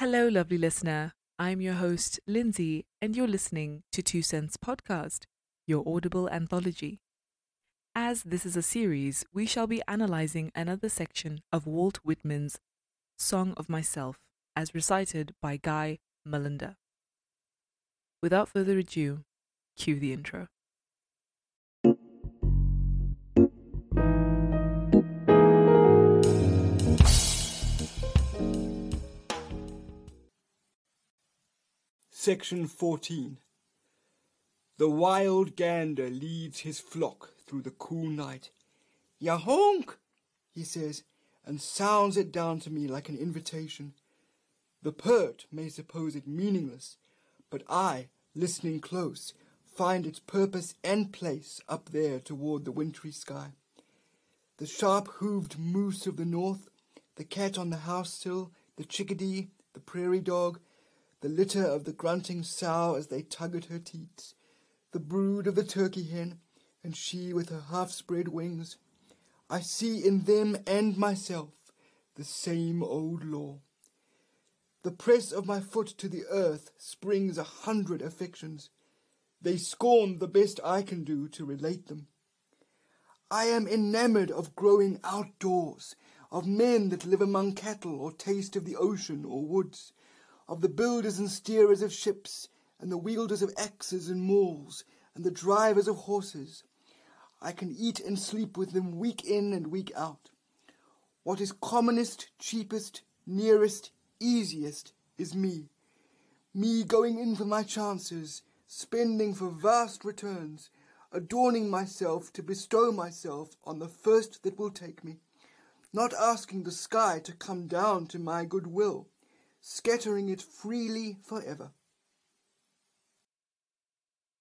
Hello, lovely listener. I'm your host, Lindsay, and you're listening to Two Cents Podcast, your audible anthology. As this is a series, we shall be analyzing another section of Walt Whitman's Song of Myself, as recited by Guy Malinder. Without further ado, cue the intro. Section 14 The wild gander leads his flock through the cool night. Ya honk, he says, and sounds it down to me like an invitation. The pert may suppose it meaningless, but I, listening close, find its purpose and place up there toward the wintry sky. The sharp-hooved moose of the north, the cat on the house sill, the chickadee, the prairie dog, the litter of the grunting sow as they tug at her teats, the brood of the turkey hen, and she with her half-spread wings. I see in them and myself the same old law. The press of my foot to the earth springs a hundred affections. They scorn the best I can do to relate them. I am enamored of growing outdoors, of men that live among cattle or taste of the ocean or woods, of the builders and steerers of ships, and the wielders of axes and mauls, and the drivers of horses. I can eat and sleep with them week in and week out. What is commonest, cheapest, nearest, easiest is me. Me going in for my chances, spending for vast returns, adorning myself to bestow myself on the first that will take me, not asking the sky to come down to my good will, scattering it freely forever.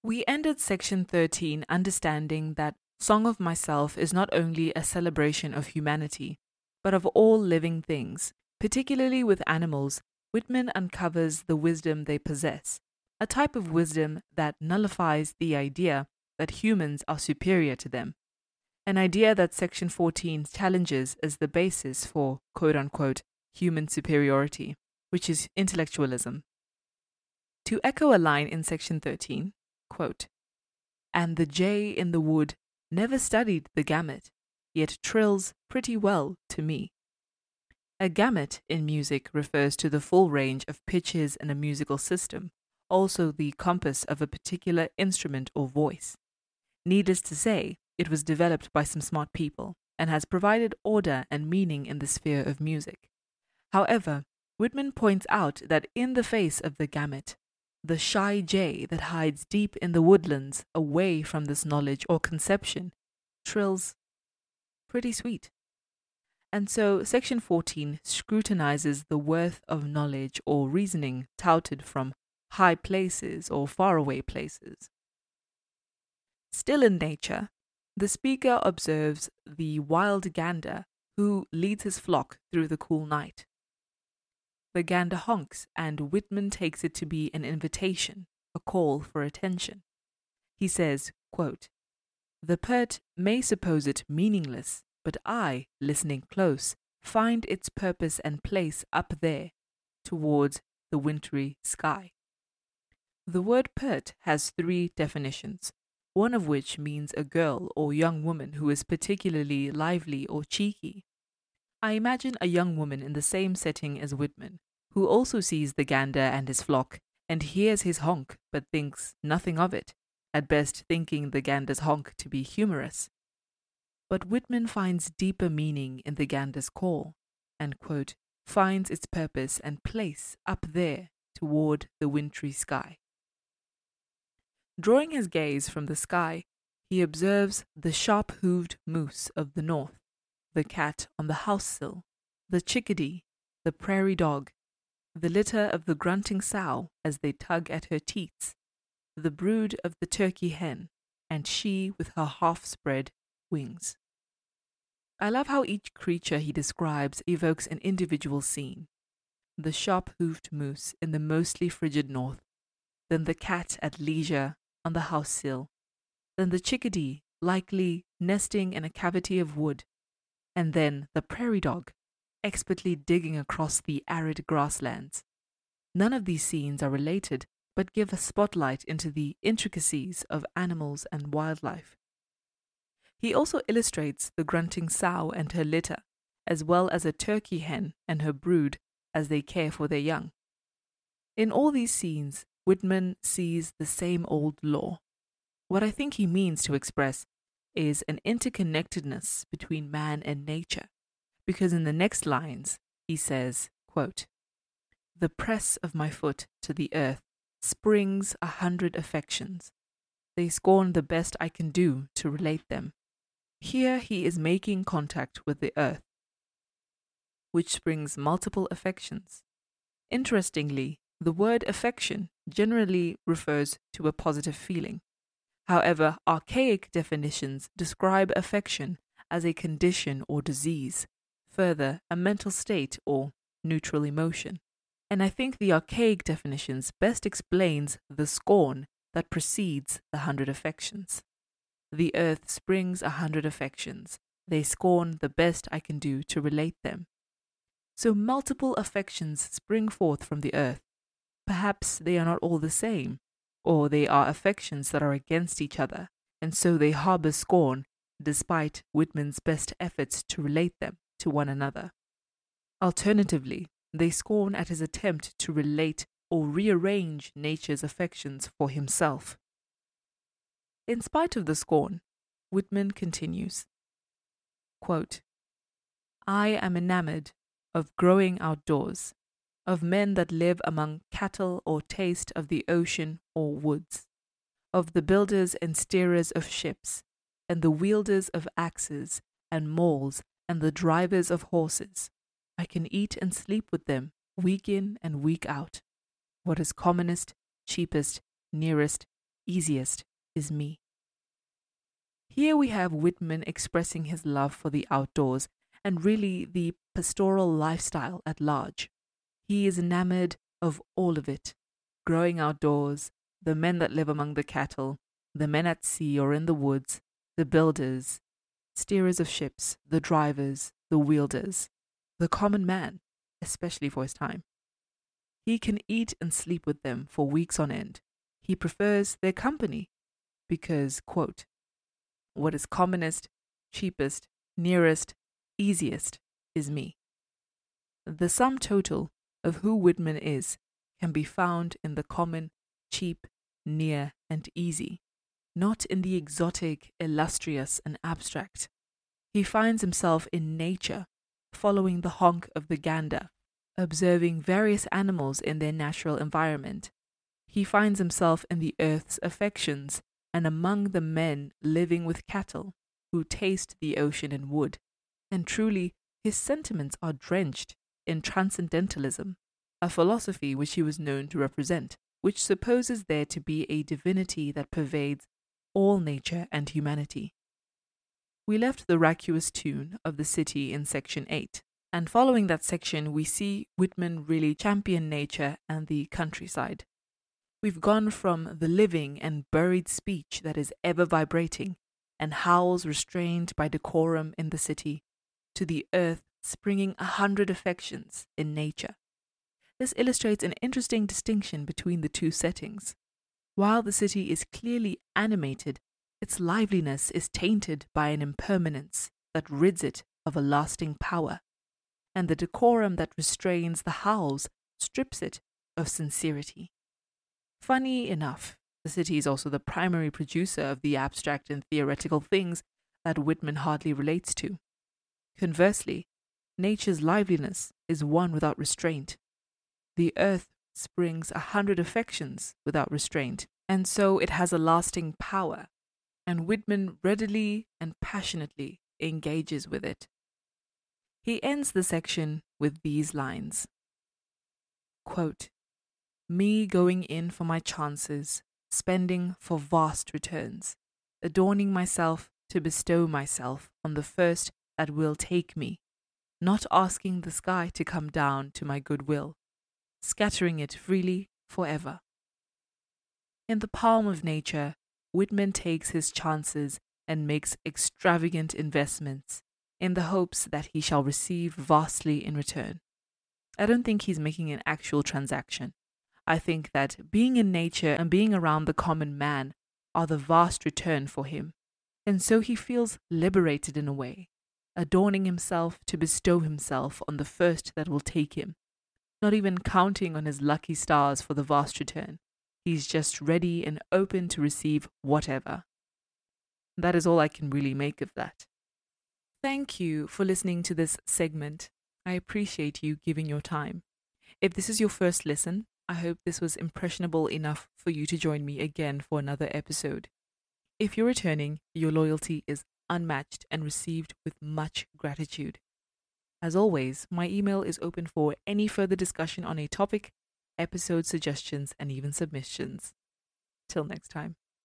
We ended section 13 understanding that Song of Myself is not only a celebration of humanity, but of all living things, particularly with animals. Whitman uncovers the wisdom they possess, a type of wisdom that nullifies the idea that humans are superior to them, an idea that section 14 challenges as the basis for quote unquote human superiority, which is intellectualism. To echo a line in section 13, quote, and the jay in the wood never studied the gamut, yet trills pretty well to me. A gamut in music refers to the full range of pitches in a musical system, also the compass of a particular instrument or voice. Needless to say, it was developed by some smart people and has provided order and meaning in the sphere of music. However, Whitman points out that in the face of the gamut, the shy jay that hides deep in the woodlands away from this knowledge or conception trills pretty sweet. And so, section 14 scrutinizes the worth of knowledge or reasoning touted from high places or faraway places. Still in nature, the speaker observes the wild gander who leads his flock through the cool night. The gander honks, and Whitman takes it to be an invitation, a call for attention. He says, quote, The pert may suppose it meaningless, but I, listening close, find its purpose and place up there, towards the wintry sky. The word pert has three definitions, one of which means a girl or young woman who is particularly lively or cheeky. I imagine a young woman in the same setting as Whitman, who also sees the gander and his flock and hears his honk but thinks nothing of it, at best thinking the gander's honk to be humorous. But Whitman finds deeper meaning in the gander's call, and, quote, finds its purpose and place up there toward the wintry sky. Drawing his gaze from the sky, he observes the sharp hooved moose of the north, the cat on the house sill, the chickadee, the prairie dog, the litter of the grunting sow as they tug at her teats, the brood of the turkey hen, and she with her half spread wings. I love how each creature he describes evokes an individual scene the sharp hoofed moose in the mostly frigid north, then the cat at leisure on the house sill, then the chickadee likely nesting in a cavity of wood, and then the prairie dog expertly digging across the arid grasslands, None of these scenes are related, but give a spotlight into the intricacies of animals and wildlife. He also illustrates the grunting sow and her litter, as well as a turkey hen and her brood as they care for their young. In all these scenes, Whitman sees the same old law. What I think he means to express is an interconnectedness between man and nature, because in the next lines he says, quote, The press of my foot to the earth springs a hundred affections. They scorn the best I can do to relate them. Here he is making contact with the earth, which springs multiple affections. Interestingly, the word affection generally refers to a positive feeling. However, archaic definitions describe affection as a condition or disease, further, a mental state or neutral emotion. And I think the archaic definitions best explains the scorn that precedes the hundred affections. The earth springs a hundred affections. They scorn the best I can do to relate them. So multiple affections spring forth from the earth. Perhaps they are not all the same, or they are affections that are against each other, and so they harbor scorn despite Whitman's best efforts to relate them to one another. Alternatively, they scorn at his attempt to relate or rearrange nature's affections for himself. In spite of the scorn, Whitman continues quote, I am enamored of growing outdoors, of men that live among cattle or taste of the ocean or woods, of the builders and steerers of ships, and the wielders of axes and mauls, and the drivers of horses. I can eat and sleep with them week in and week out. What is commonest, cheapest, nearest, easiest is me. Here we have Whitman expressing his love for the outdoors and really the pastoral lifestyle at large. He is enamored of all of it growing outdoors, the men that live among the cattle, the men at sea or in the woods, the builders, steerers of ships, the drivers, the wielders, the common man, especially for his time. He can eat and sleep with them for weeks on end. He prefers their company because, quote, what is commonest, cheapest, nearest, easiest is me. The sum total of who Whitman is can be found in the common, cheap, near, and easy, not in the exotic, illustrious, and abstract. He finds himself in nature, following the honk of the gander, observing various animals in their natural environment. He finds himself in the earth's affections and among the men living with cattle who taste the ocean and wood. And truly, his sentiments are drenched in transcendentalism, a philosophy which he was known to represent, which supposes there to be a divinity that pervades all nature and humanity. We left the vacuous tune of the city in section 8, and following that section, we see Whitman really champion nature and the countryside. We've gone from the living and buried speech that is ever vibrating and howls restrained by decorum in the city to the earth springing a hundred affections in nature. This illustrates an interesting distinction between the two settings. While the city is clearly animated, its liveliness is tainted by an impermanence that rids it of a lasting power, and the decorum that restrains the howls strips it of sincerity. Funny enough, the city is also the primary producer of the abstract and theoretical things that Whitman hardly relates to. Conversely, nature's liveliness is one without restraint. The earth springs a hundred affections without restraint, and so it has a lasting power, and Whitman readily and passionately engages with it. He ends the section with these lines Quote, Me going in for my chances, spending for vast returns, adorning myself to bestow myself on the first that will take me, not asking the sky to come down to my goodwill, scattering it freely forever. In the palm of nature, Whitman takes his chances and makes extravagant investments in the hopes that he shall receive vastly in return. I don't think he's making an actual transaction. I think that being in nature and being around the common man are the vast return for him. And so he feels liberated in a way, adorning himself to bestow himself on the first that will take him, not even counting on his lucky stars for the vast return. He's just ready and open to receive whatever. That is all I can really make of that. Thank you for listening to this segment. I appreciate you giving your time. If this is your first listen, I hope this was impressionable enough for you to join me again for another episode. If you're returning, your loyalty is unmatched and received with much gratitude. As always, my email is open for any further discussion on a topic, episode suggestions, and even submissions. Till next time.